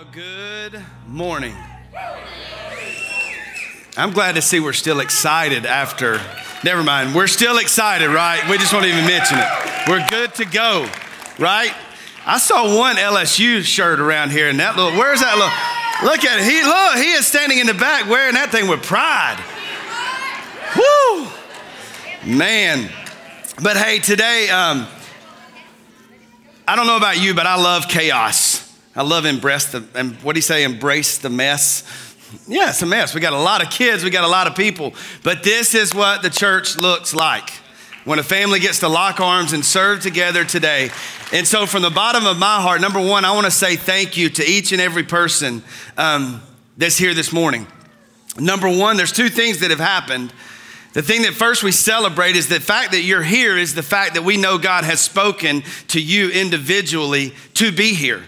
Well, good morning. I'm glad to see we're still excited after. Never mind, we're still excited, right? We just won't even mention it. We're good to go, right? I saw one LSU shirt around here, and that little, where's that little? Look at it. He look, he is standing in the back wearing that thing with pride. Woo! Man. But hey, today, um, I don't know about you, but I love chaos. I love embrace the, and what do you say, embrace the mess? Yeah, it's a mess. We got a lot of kids, we got a lot of people, but this is what the church looks like when a family gets to lock arms and serve together today. And so, from the bottom of my heart, number one, I want to say thank you to each and every person um, that's here this morning. Number one, there's two things that have happened. The thing that first we celebrate is the fact that you're here is the fact that we know God has spoken to you individually to be here.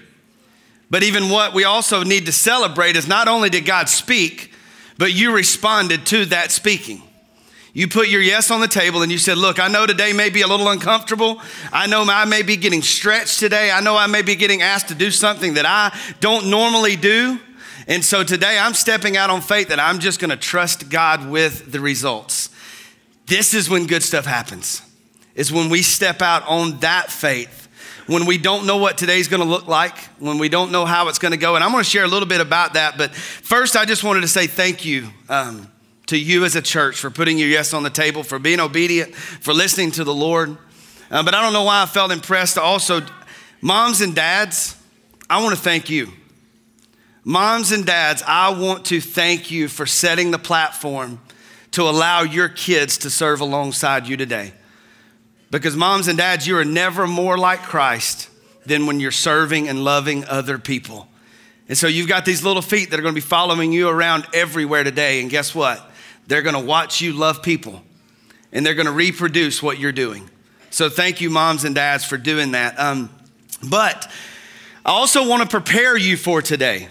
But even what we also need to celebrate is not only did God speak, but you responded to that speaking. You put your yes on the table and you said, Look, I know today may be a little uncomfortable. I know I may be getting stretched today. I know I may be getting asked to do something that I don't normally do. And so today I'm stepping out on faith that I'm just gonna trust God with the results. This is when good stuff happens, is when we step out on that faith when we don't know what today's gonna look like, when we don't know how it's gonna go. And I'm gonna share a little bit about that. But first, I just wanted to say thank you um, to you as a church for putting your yes on the table, for being obedient, for listening to the Lord. Uh, but I don't know why I felt impressed. Also, moms and dads, I wanna thank you. Moms and dads, I want to thank you for setting the platform to allow your kids to serve alongside you today. Because, moms and dads, you are never more like Christ than when you're serving and loving other people. And so you've got these little feet that are gonna be following you around everywhere today. And guess what? They're gonna watch you love people and they're gonna reproduce what you're doing. So thank you, moms and dads, for doing that. Um, but I also wanna prepare you for today.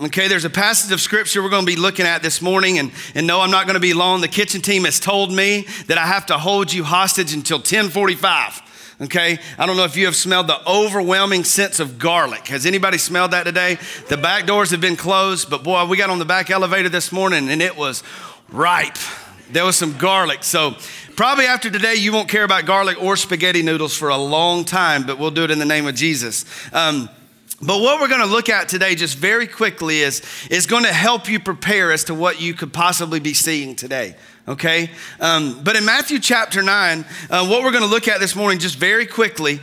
Okay, there's a passage of scripture we're going to be looking at this morning, and, and no, I'm not going to be long. The kitchen team has told me that I have to hold you hostage until 1045. Okay, I don't know if you have smelled the overwhelming sense of garlic. Has anybody smelled that today? The back doors have been closed, but boy, we got on the back elevator this morning and it was ripe. There was some garlic. So, probably after today, you won't care about garlic or spaghetti noodles for a long time, but we'll do it in the name of Jesus. Um, but what we're going to look at today, just very quickly, is, is going to help you prepare as to what you could possibly be seeing today. Okay? Um, but in Matthew chapter 9, uh, what we're going to look at this morning, just very quickly,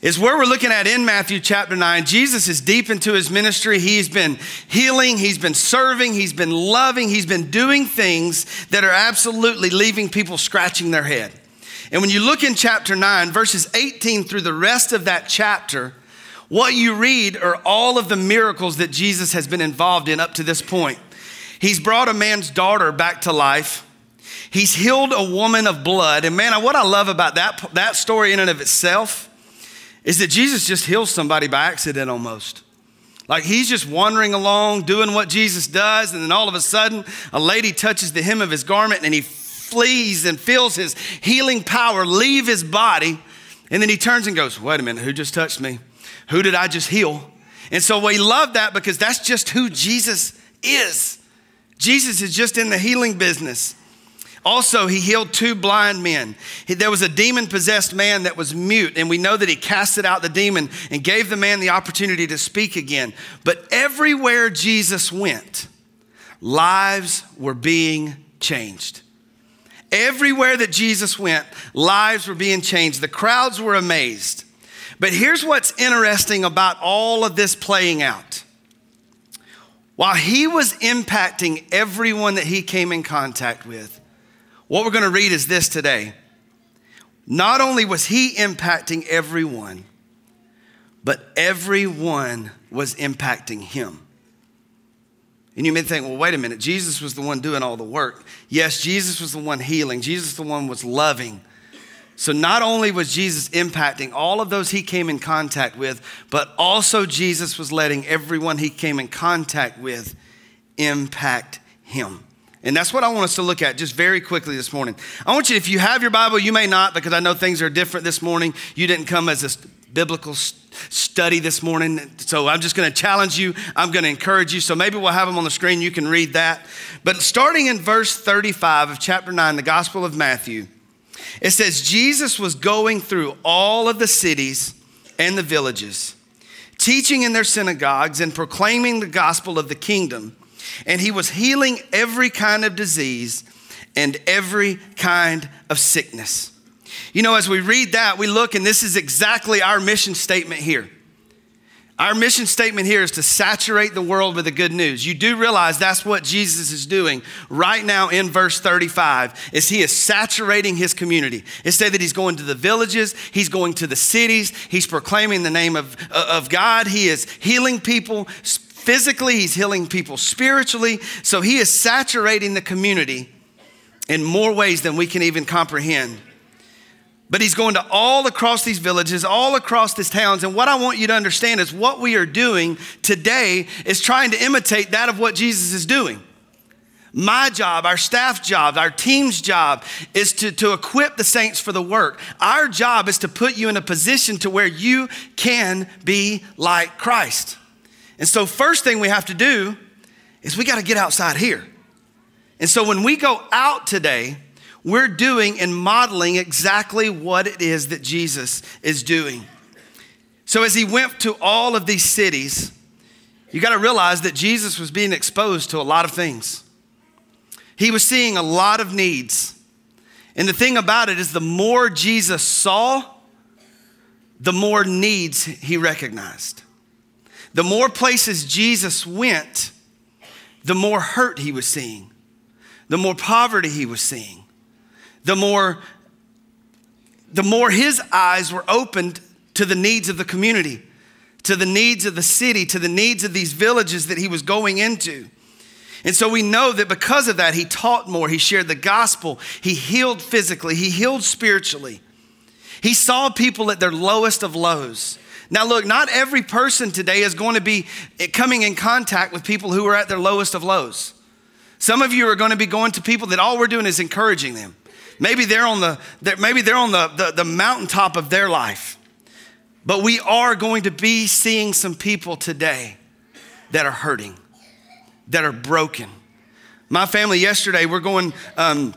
is where we're looking at in Matthew chapter 9. Jesus is deep into his ministry. He's been healing, he's been serving, he's been loving, he's been doing things that are absolutely leaving people scratching their head. And when you look in chapter 9, verses 18 through the rest of that chapter, what you read are all of the miracles that Jesus has been involved in up to this point. He's brought a man's daughter back to life. He's healed a woman of blood. And man, what I love about that, that story in and of itself is that Jesus just heals somebody by accident almost. Like he's just wandering along, doing what Jesus does, and then all of a sudden, a lady touches the hem of his garment and he flees and feels his healing power leave his body. And then he turns and goes, Wait a minute, who just touched me? Who did I just heal? And so we love that because that's just who Jesus is. Jesus is just in the healing business. Also, he healed two blind men. He, there was a demon possessed man that was mute, and we know that he casted out the demon and gave the man the opportunity to speak again. But everywhere Jesus went, lives were being changed. Everywhere that Jesus went, lives were being changed. The crowds were amazed. But here's what's interesting about all of this playing out. While he was impacting everyone that he came in contact with, what we're going to read is this today. Not only was he impacting everyone, but everyone was impacting him. And you may think, well, wait a minute, Jesus was the one doing all the work. Yes, Jesus was the one healing, Jesus the one was loving. So not only was Jesus impacting all of those he came in contact with, but also Jesus was letting everyone he came in contact with impact him. And that's what I want us to look at just very quickly this morning. I want you, if you have your Bible, you may not, because I know things are different this morning. You didn't come as a biblical study this morning. So I'm just going to challenge you. I'm going to encourage you. So maybe we'll have them on the screen. You can read that. But starting in verse 35 of chapter 9, the Gospel of Matthew, it says, Jesus was going through all of the cities and the villages, teaching in their synagogues and proclaiming the gospel of the kingdom and he was healing every kind of disease and every kind of sickness. You know, as we read that, we look, and this is exactly our mission statement here. Our mission statement here is to saturate the world with the good news. You do realize that's what Jesus is doing right now in verse 35 is he is saturating his community. It said that he's going to the villages, he's going to the cities, he's proclaiming the name of, uh, of God, he is healing people physically, he's healing people spiritually. So he is saturating the community in more ways than we can even comprehend. But he's going to all across these villages, all across these towns. And what I want you to understand is what we are doing today is trying to imitate that of what Jesus is doing. My job, our staff job, our team's job is to, to equip the saints for the work. Our job is to put you in a position to where you can be like Christ. And so, first thing we have to do is we got to get outside here. And so, when we go out today, we're doing and modeling exactly what it is that Jesus is doing. So, as he went to all of these cities, you got to realize that Jesus was being exposed to a lot of things. He was seeing a lot of needs. And the thing about it is, the more Jesus saw, the more needs he recognized. The more places Jesus went, the more hurt he was seeing, the more poverty he was seeing, the more, the more his eyes were opened to the needs of the community, to the needs of the city, to the needs of these villages that he was going into. And so we know that because of that, he taught more, he shared the gospel, he healed physically, he healed spiritually. He saw people at their lowest of lows. Now, look, not every person today is going to be coming in contact with people who are at their lowest of lows. Some of you are going to be going to people that all we're doing is encouraging them. Maybe they're on the, maybe they're on the, the, the mountaintop of their life. But we are going to be seeing some people today that are hurting, that are broken. My family yesterday, we're going, um,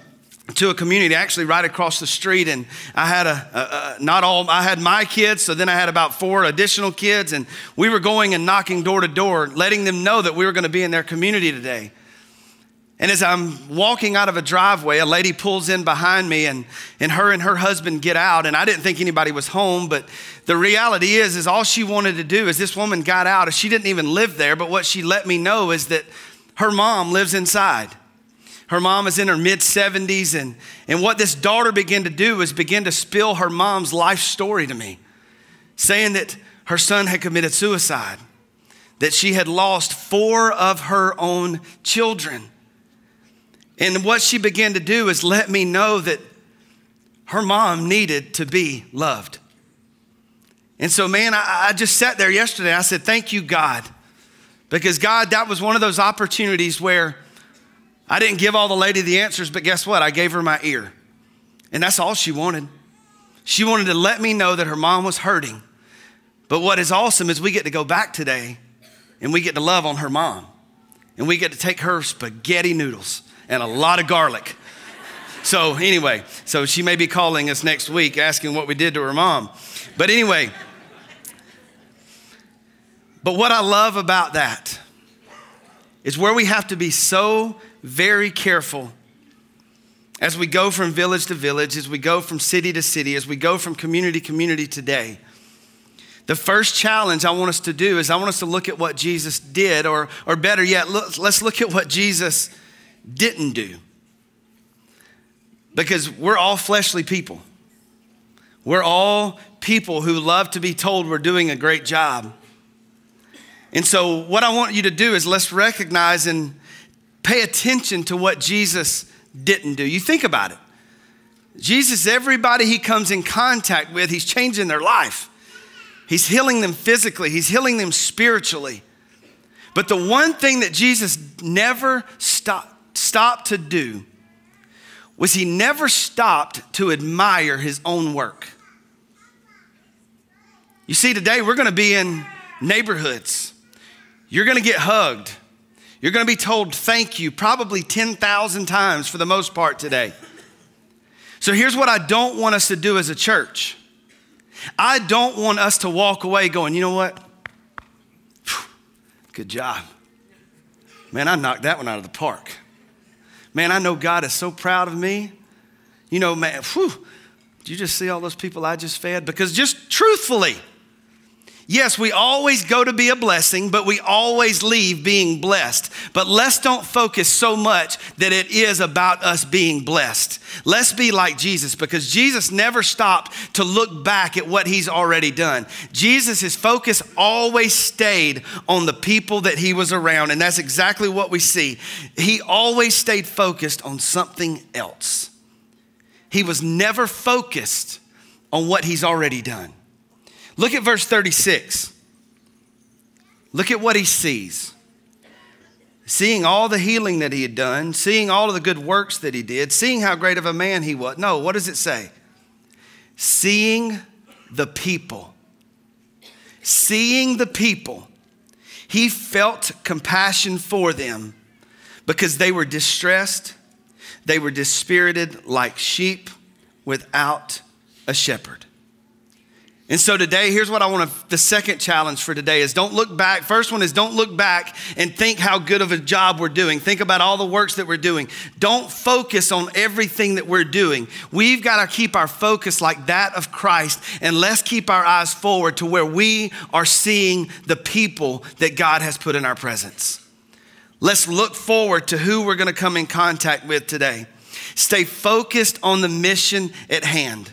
to a community actually right across the street and i had a, a, a, not all i had my kids so then i had about four additional kids and we were going and knocking door to door letting them know that we were going to be in their community today and as i'm walking out of a driveway a lady pulls in behind me and, and her and her husband get out. And i didn't think anybody was home but the reality is is all she wanted to do is this woman got out. She didn't even live there but what she let me know is that her mom lives inside. Her mom is in her mid 70s, and, and what this daughter began to do is begin to spill her mom's life story to me, saying that her son had committed suicide, that she had lost four of her own children. And what she began to do is let me know that her mom needed to be loved. And so, man, I, I just sat there yesterday. I said, Thank you, God. Because, God, that was one of those opportunities where I didn't give all the lady the answers, but guess what? I gave her my ear. And that's all she wanted. She wanted to let me know that her mom was hurting. But what is awesome is we get to go back today and we get to love on her mom. And we get to take her spaghetti noodles and a lot of garlic. So, anyway, so she may be calling us next week asking what we did to her mom. But anyway, but what I love about that is where we have to be so very careful as we go from village to village, as we go from city to city, as we go from community to community today. The first challenge I want us to do is I want us to look at what Jesus did, or, or better yet, look, let's look at what Jesus didn't do. Because we're all fleshly people. We're all people who love to be told we're doing a great job. And so, what I want you to do is let's recognize and pay attention to what Jesus didn't do. You think about it. Jesus, everybody he comes in contact with, he's changing their life. He's healing them physically, he's healing them spiritually. But the one thing that Jesus never stopped stopped to do was he never stopped to admire his own work. You see, today we're gonna be in neighborhoods. You're gonna get hugged. You're gonna be told thank you probably 10,000 times for the most part today. So here's what I don't want us to do as a church I don't want us to walk away going, you know what? Good job. Man, I knocked that one out of the park. Man, I know God is so proud of me. You know, man, whew, did you just see all those people I just fed? Because just truthfully, Yes, we always go to be a blessing, but we always leave being blessed. But let's don't focus so much that it is about us being blessed. Let's be like Jesus because Jesus never stopped to look back at what he's already done. Jesus, his focus always stayed on the people that he was around, and that's exactly what we see. He always stayed focused on something else. He was never focused on what he's already done. Look at verse 36. Look at what he sees. Seeing all the healing that he had done, seeing all of the good works that he did, seeing how great of a man he was. No, what does it say? Seeing the people. Seeing the people. He felt compassion for them because they were distressed, they were dispirited like sheep without a shepherd. And so today, here's what I want to, the second challenge for today is don't look back. First one is don't look back and think how good of a job we're doing. Think about all the works that we're doing. Don't focus on everything that we're doing. We've got to keep our focus like that of Christ and let's keep our eyes forward to where we are seeing the people that God has put in our presence. Let's look forward to who we're going to come in contact with today. Stay focused on the mission at hand.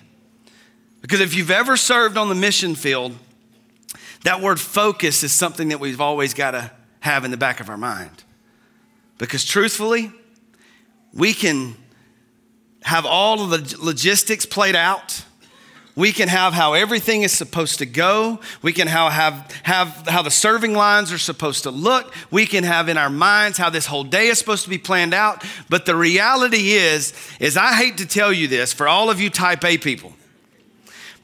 Because if you've ever served on the mission field, that word focus is something that we've always got to have in the back of our mind. Because truthfully, we can have all of the logistics played out. We can have how everything is supposed to go. We can have, have, have how the serving lines are supposed to look. We can have in our minds how this whole day is supposed to be planned out. But the reality is, is I hate to tell you this for all of you type A people.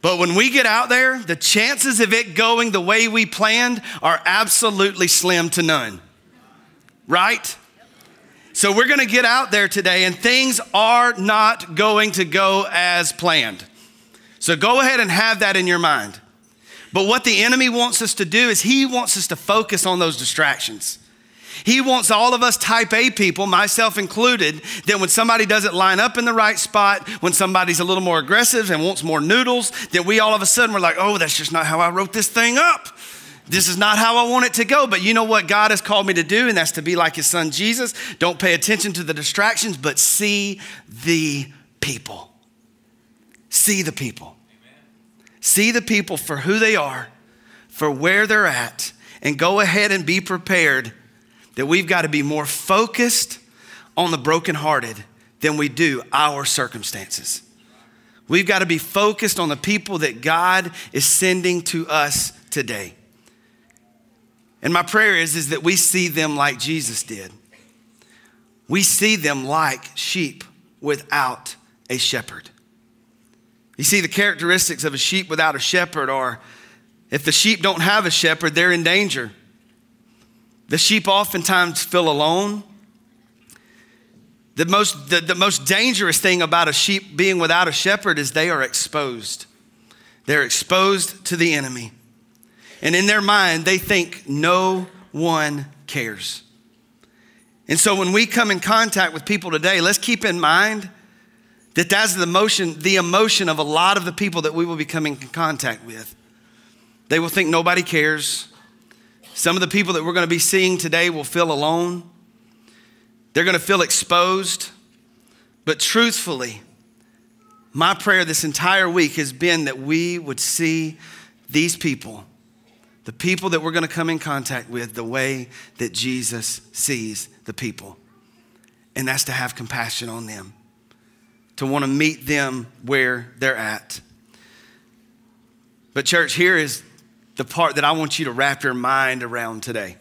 But when we get out there, the chances of it going the way we planned are absolutely slim to none. Right? So we're going to get out there today, and things are not going to go as planned. So go ahead and have that in your mind. But what the enemy wants us to do is he wants us to focus on those distractions. He wants all of us type A people, myself included, that when somebody doesn't line up in the right spot, when somebody's a little more aggressive and wants more noodles, that we all of a sudden we're like, oh, that's just not how I wrote this thing up. This is not how I want it to go. But you know what God has called me to do, and that's to be like his son Jesus. Don't pay attention to the distractions, but see the people. See the people. See the people for who they are, for where they're at, and go ahead and be prepared that we've got to be more focused on the brokenhearted than we do our circumstances. We've got to be focused on the people that God is sending to us today. And my prayer is, is that we see them like Jesus did. We see them like sheep without a shepherd. You see, the characteristics of a sheep without a shepherd are if the sheep don't have a shepherd, they're in danger. The sheep oftentimes feel alone. The most, the, the most dangerous thing about a sheep being without a shepherd is they are exposed. They're exposed to the enemy. And in their mind, they think no one cares. And so when we come in contact with people today, let's keep in mind that that's the emotion, the emotion of a lot of the people that we will be coming in contact with. They will think nobody cares. Some of the people that we're going to be seeing today will feel alone. They're going to feel exposed. But truthfully, my prayer this entire week has been that we would see these people, the people that we're going to come in contact with, the way that Jesus sees the people. And that's to have compassion on them, to want to meet them where they're at. But, church, here is the part that I want you to wrap your mind around today.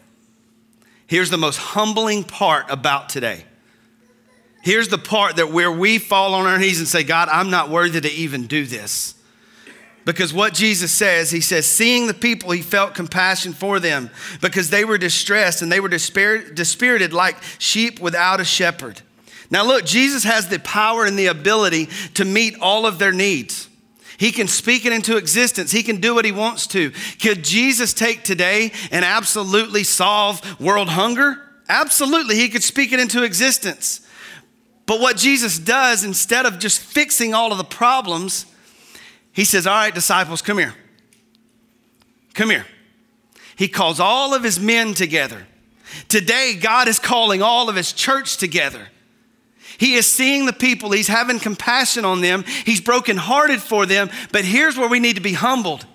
Here's the most humbling part about today Here's the part that where we fall on our knees and say, God, I'm not worthy to even do this. Because what Jesus says, he says, seeing the people, he felt compassion for them because they were distressed and they were dispirited like sheep without a shepherd. Now, look, Jesus has the power and the ability to meet all of their needs. He can speak it into existence. He can do what he wants to. Could Jesus take today and absolutely solve world hunger? Absolutely, he could speak it into existence. But what Jesus does, instead of just fixing all of the problems, he says, All right, disciples, come here. Come here. He calls all of his men together. Today, God is calling all of his church together. He is seeing the people, he's having compassion on them, he's brokenhearted for them. But here's where we need to be humbled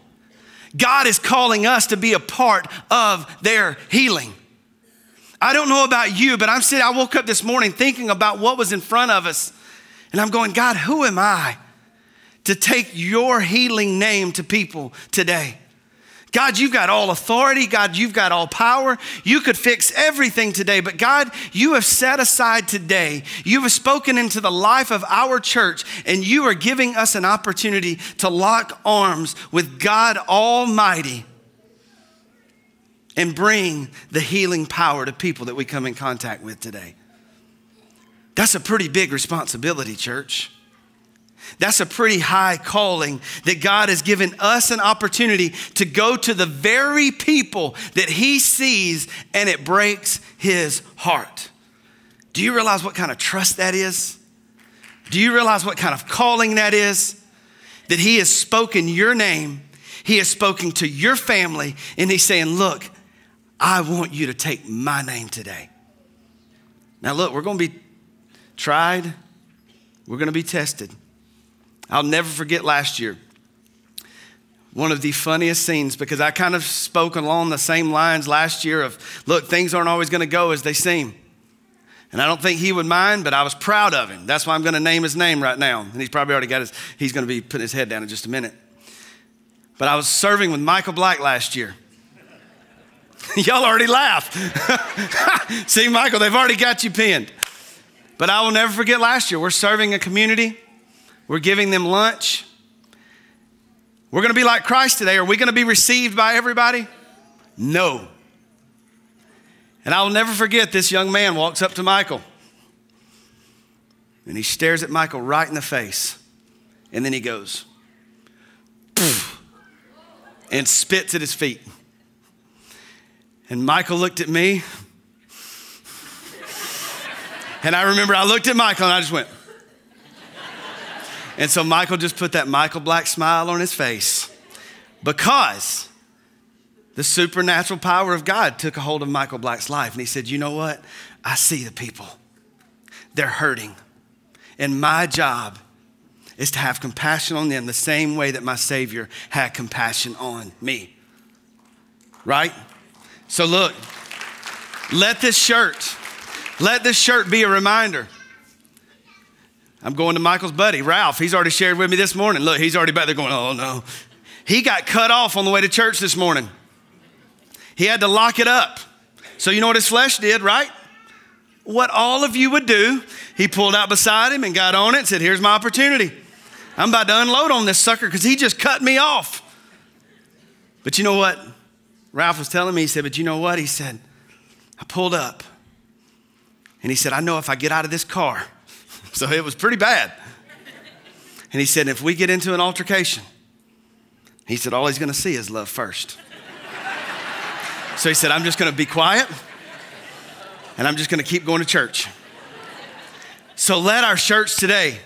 God is calling us to be a part of their healing. I don't know about you, but I'm sitting, I woke up this morning thinking about what was in front of us. And I'm going, God, who am I? to take your healing name to people today. God, you've got all authority. God, you've got all power. You could fix everything today. But God, you have set aside today, you have spoken into the life of our church, and you are giving us an opportunity to lock arms with God Almighty and bring the healing power to people that we come in contact with today. That's a pretty big responsibility, church. That's a pretty high calling that God has given us an opportunity to go to the very people that He sees and it breaks His heart. Do you realize what kind of trust that is? Do you realize what kind of calling that is? That He has spoken your name, He has spoken to your family, and He's saying, Look, I want you to take my name today. Now, look, we're going to be tried, we're going to be tested. I'll never forget last year. One of the funniest scenes because I kind of spoke along the same lines last year of, look, things aren't always going to go as they seem. And I don't think he would mind, but I was proud of him. That's why I'm going to name his name right now. And he's probably already got his, he's going to be putting his head down in just a minute. But I was serving with Michael Black last year. Y'all already laughed. See, Michael, they've already got you pinned. But I will never forget last year. We're serving a community we're giving them lunch. We're going to be like Christ today. Are we going to be received by everybody? No. And I'll never forget this young man walks up to Michael and he stares at Michael right in the face. And then he goes, and spits at his feet. And Michael looked at me. And I remember I looked at Michael and I just went, and so Michael just put that Michael Black smile on his face because the supernatural power of God took a hold of Michael Black's life. And he said, You know what? I see the people, they're hurting. And my job is to have compassion on them the same way that my Savior had compassion on me. Right? So, look, let this shirt, let this shirt be a reminder I'm going to Michael's buddy, Ralph. He's already shared with me this morning. Look, he's already back there going, oh no. He got cut off on the way to church this morning. He had to lock it up. So, you know what his flesh did, right? What all of you would do, he pulled out beside him and got on it and said, Here's my opportunity. I'm about to unload on this sucker because he just cut me off. But you know what? Ralph was telling me, he said, But you know what? He said, I pulled up and he said, I know if I get out of this car, so it was pretty bad. And he said, if we get into an altercation, he said, all he's going to see is love first. so he said, I'm just going to be quiet and I'm just going to keep going to church. So let our church today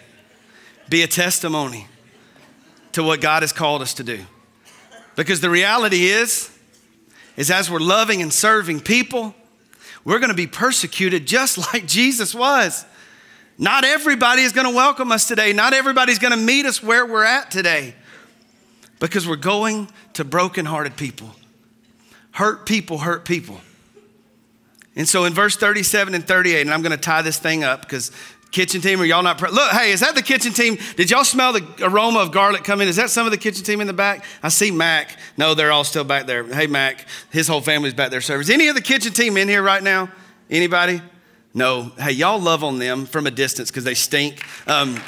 be a testimony to what God has called us to do. Because the reality is, is as we're loving and serving people, we're going to be persecuted just like Jesus was. Not everybody is going to welcome us today. Not everybody's going to meet us where we're at today because we're going to brokenhearted people. Hurt people hurt people. And so in verse 37 and 38, and I'm going to tie this thing up because kitchen team, are y'all not? Pre- Look, hey, is that the kitchen team? Did y'all smell the aroma of garlic coming? Is that some of the kitchen team in the back? I see Mac. No, they're all still back there. Hey, Mac, his whole family's back there serving. Is any of the kitchen team in here right now? Anybody? No, hey, y'all love on them from a distance because they stink. Um,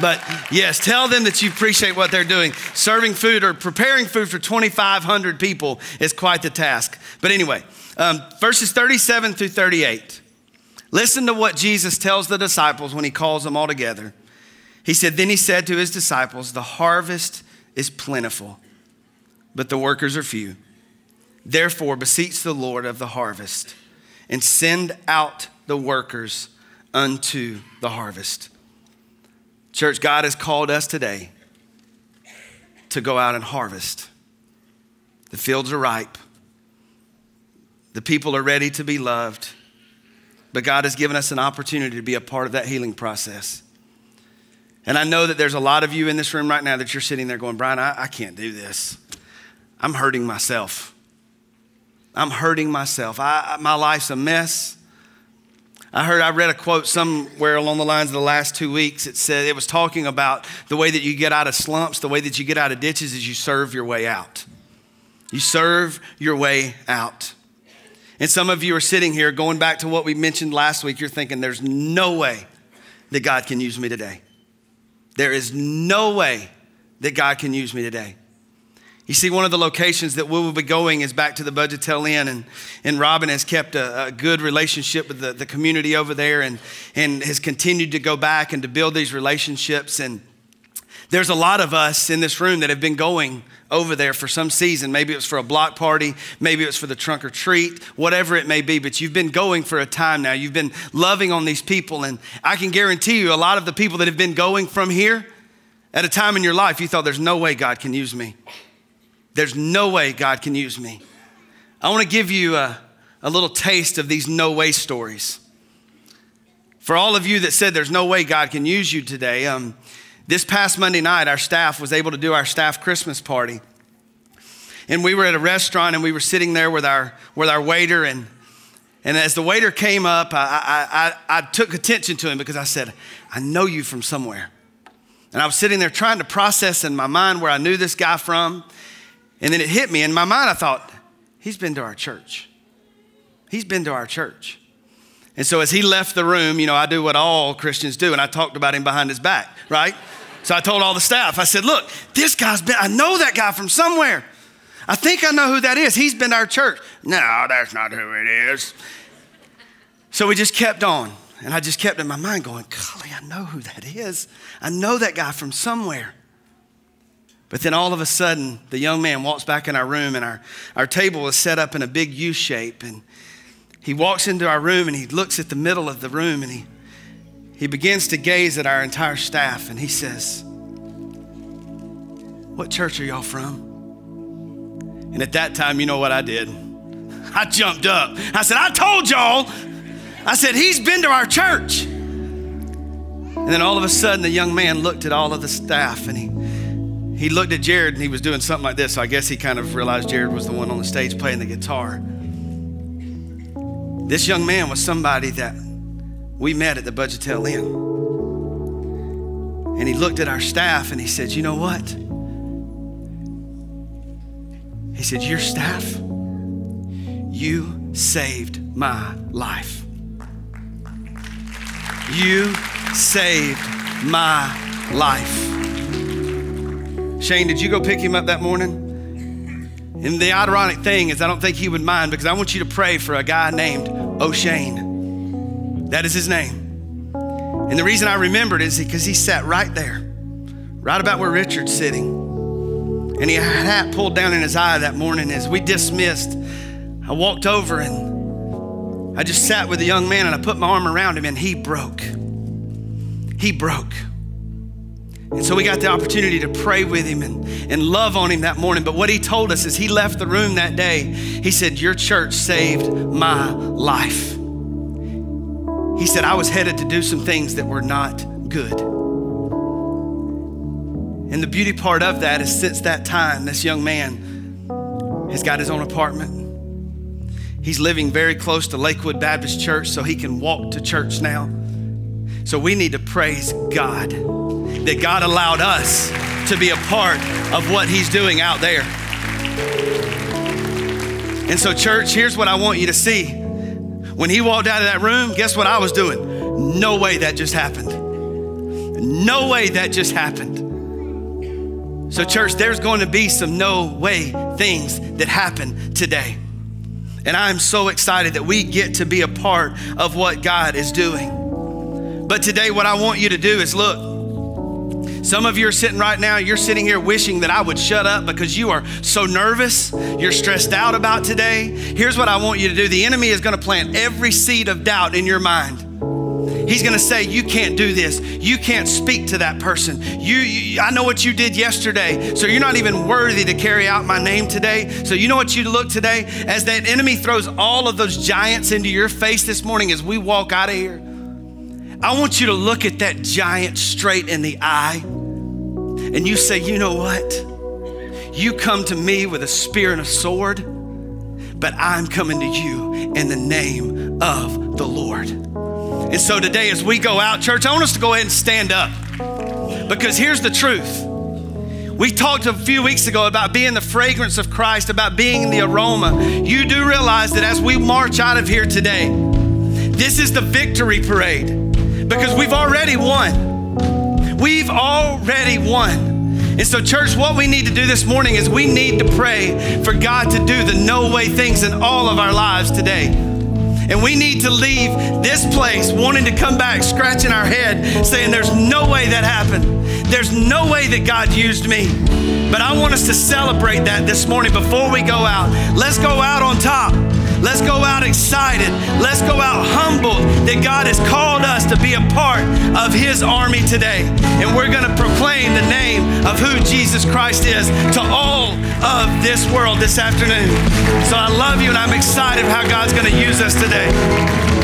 but yes, tell them that you appreciate what they're doing. Serving food or preparing food for 2,500 people is quite the task. But anyway, um, verses 37 through 38. Listen to what Jesus tells the disciples when he calls them all together. He said, Then he said to his disciples, The harvest is plentiful, but the workers are few. Therefore, beseech the Lord of the harvest and send out the workers unto the harvest. Church, God has called us today to go out and harvest. The fields are ripe, the people are ready to be loved, but God has given us an opportunity to be a part of that healing process. And I know that there's a lot of you in this room right now that you're sitting there going, Brian, I, I can't do this. I'm hurting myself. I'm hurting myself. I, my life's a mess. I heard, I read a quote somewhere along the lines of the last two weeks. It said, it was talking about the way that you get out of slumps, the way that you get out of ditches is you serve your way out. You serve your way out. And some of you are sitting here going back to what we mentioned last week. You're thinking, there's no way that God can use me today. There is no way that God can use me today. You see, one of the locations that we will be going is back to the Budgetel Inn, and, and Robin has kept a, a good relationship with the, the community over there and, and has continued to go back and to build these relationships. And there's a lot of us in this room that have been going over there for some season. Maybe it was for a block party, maybe it was for the trunk or treat, whatever it may be, but you've been going for a time now. You've been loving on these people, and I can guarantee you a lot of the people that have been going from here at a time in your life, you thought, there's no way God can use me. There's no way God can use me. I want to give you a, a little taste of these no way stories. For all of you that said there's no way God can use you today, um, this past Monday night, our staff was able to do our staff Christmas party. And we were at a restaurant and we were sitting there with our, with our waiter. And, and as the waiter came up, I, I, I, I took attention to him because I said, I know you from somewhere. And I was sitting there trying to process in my mind where I knew this guy from. And then it hit me in my mind. I thought, he's been to our church. He's been to our church. And so as he left the room, you know, I do what all Christians do, and I talked about him behind his back, right? So I told all the staff, I said, look, this guy's been, I know that guy from somewhere. I think I know who that is. He's been to our church. No, that's not who it is. So we just kept on. And I just kept in my mind going, golly, I know who that is. I know that guy from somewhere. But then all of a sudden, the young man walks back in our room, and our, our table is set up in a big U shape. And he walks into our room and he looks at the middle of the room and he, he begins to gaze at our entire staff and he says, What church are y'all from? And at that time, you know what I did? I jumped up. I said, I told y'all. I said, He's been to our church. And then all of a sudden, the young man looked at all of the staff and he he looked at Jared and he was doing something like this. So I guess he kind of realized Jared was the one on the stage playing the guitar. This young man was somebody that we met at the Budgetel Inn. And he looked at our staff and he said, You know what? He said, Your staff, you saved my life. You saved my life. Shane, did you go pick him up that morning? And the ironic thing is, I don't think he would mind because I want you to pray for a guy named O'Shane. That is his name. And the reason I remembered is because he sat right there, right about where Richard's sitting. And he had hat pulled down in his eye that morning as we dismissed. I walked over and I just sat with the young man and I put my arm around him and he broke. He broke. And so we got the opportunity to pray with him and, and love on him that morning. But what he told us is he left the room that day. He said, Your church saved my life. He said, I was headed to do some things that were not good. And the beauty part of that is since that time, this young man has got his own apartment. He's living very close to Lakewood Baptist Church so he can walk to church now. So we need to praise God that God allowed us to be a part of what He's doing out there. And so, church, here's what I want you to see When he walked out of that room, guess what I was doing? No way that just happened. No way that just happened. So, church, there's going to be some no way things that happen today. And I'm so excited that we get to be a part of what God is doing. But today, what I want you to do is look. Some of you are sitting right now, you're sitting here wishing that I would shut up because you are so nervous, you're stressed out about today. Here's what I want you to do the enemy is going to plant every seed of doubt in your mind. He's going to say, You can't do this. You can't speak to that person. You, you, I know what you did yesterday, so you're not even worthy to carry out my name today. So, you know what you look today? As that enemy throws all of those giants into your face this morning as we walk out of here, I want you to look at that giant straight in the eye and you say, You know what? You come to me with a spear and a sword, but I'm coming to you in the name of the Lord. And so today, as we go out, church, I want us to go ahead and stand up because here's the truth. We talked a few weeks ago about being the fragrance of Christ, about being the aroma. You do realize that as we march out of here today, this is the victory parade because we've already won. We've already won. And so, church, what we need to do this morning is we need to pray for God to do the no way things in all of our lives today. And we need to leave this place wanting to come back, scratching our head, saying, There's no way that happened. There's no way that God used me. But I want us to celebrate that this morning before we go out. Let's go out on top. Let's go out excited. Let's go out humbled that God has called us to be a part of His army today. And we're going to proclaim the name of who Jesus Christ is to all of this world this afternoon. So I love you and I'm excited how God's going to use us today.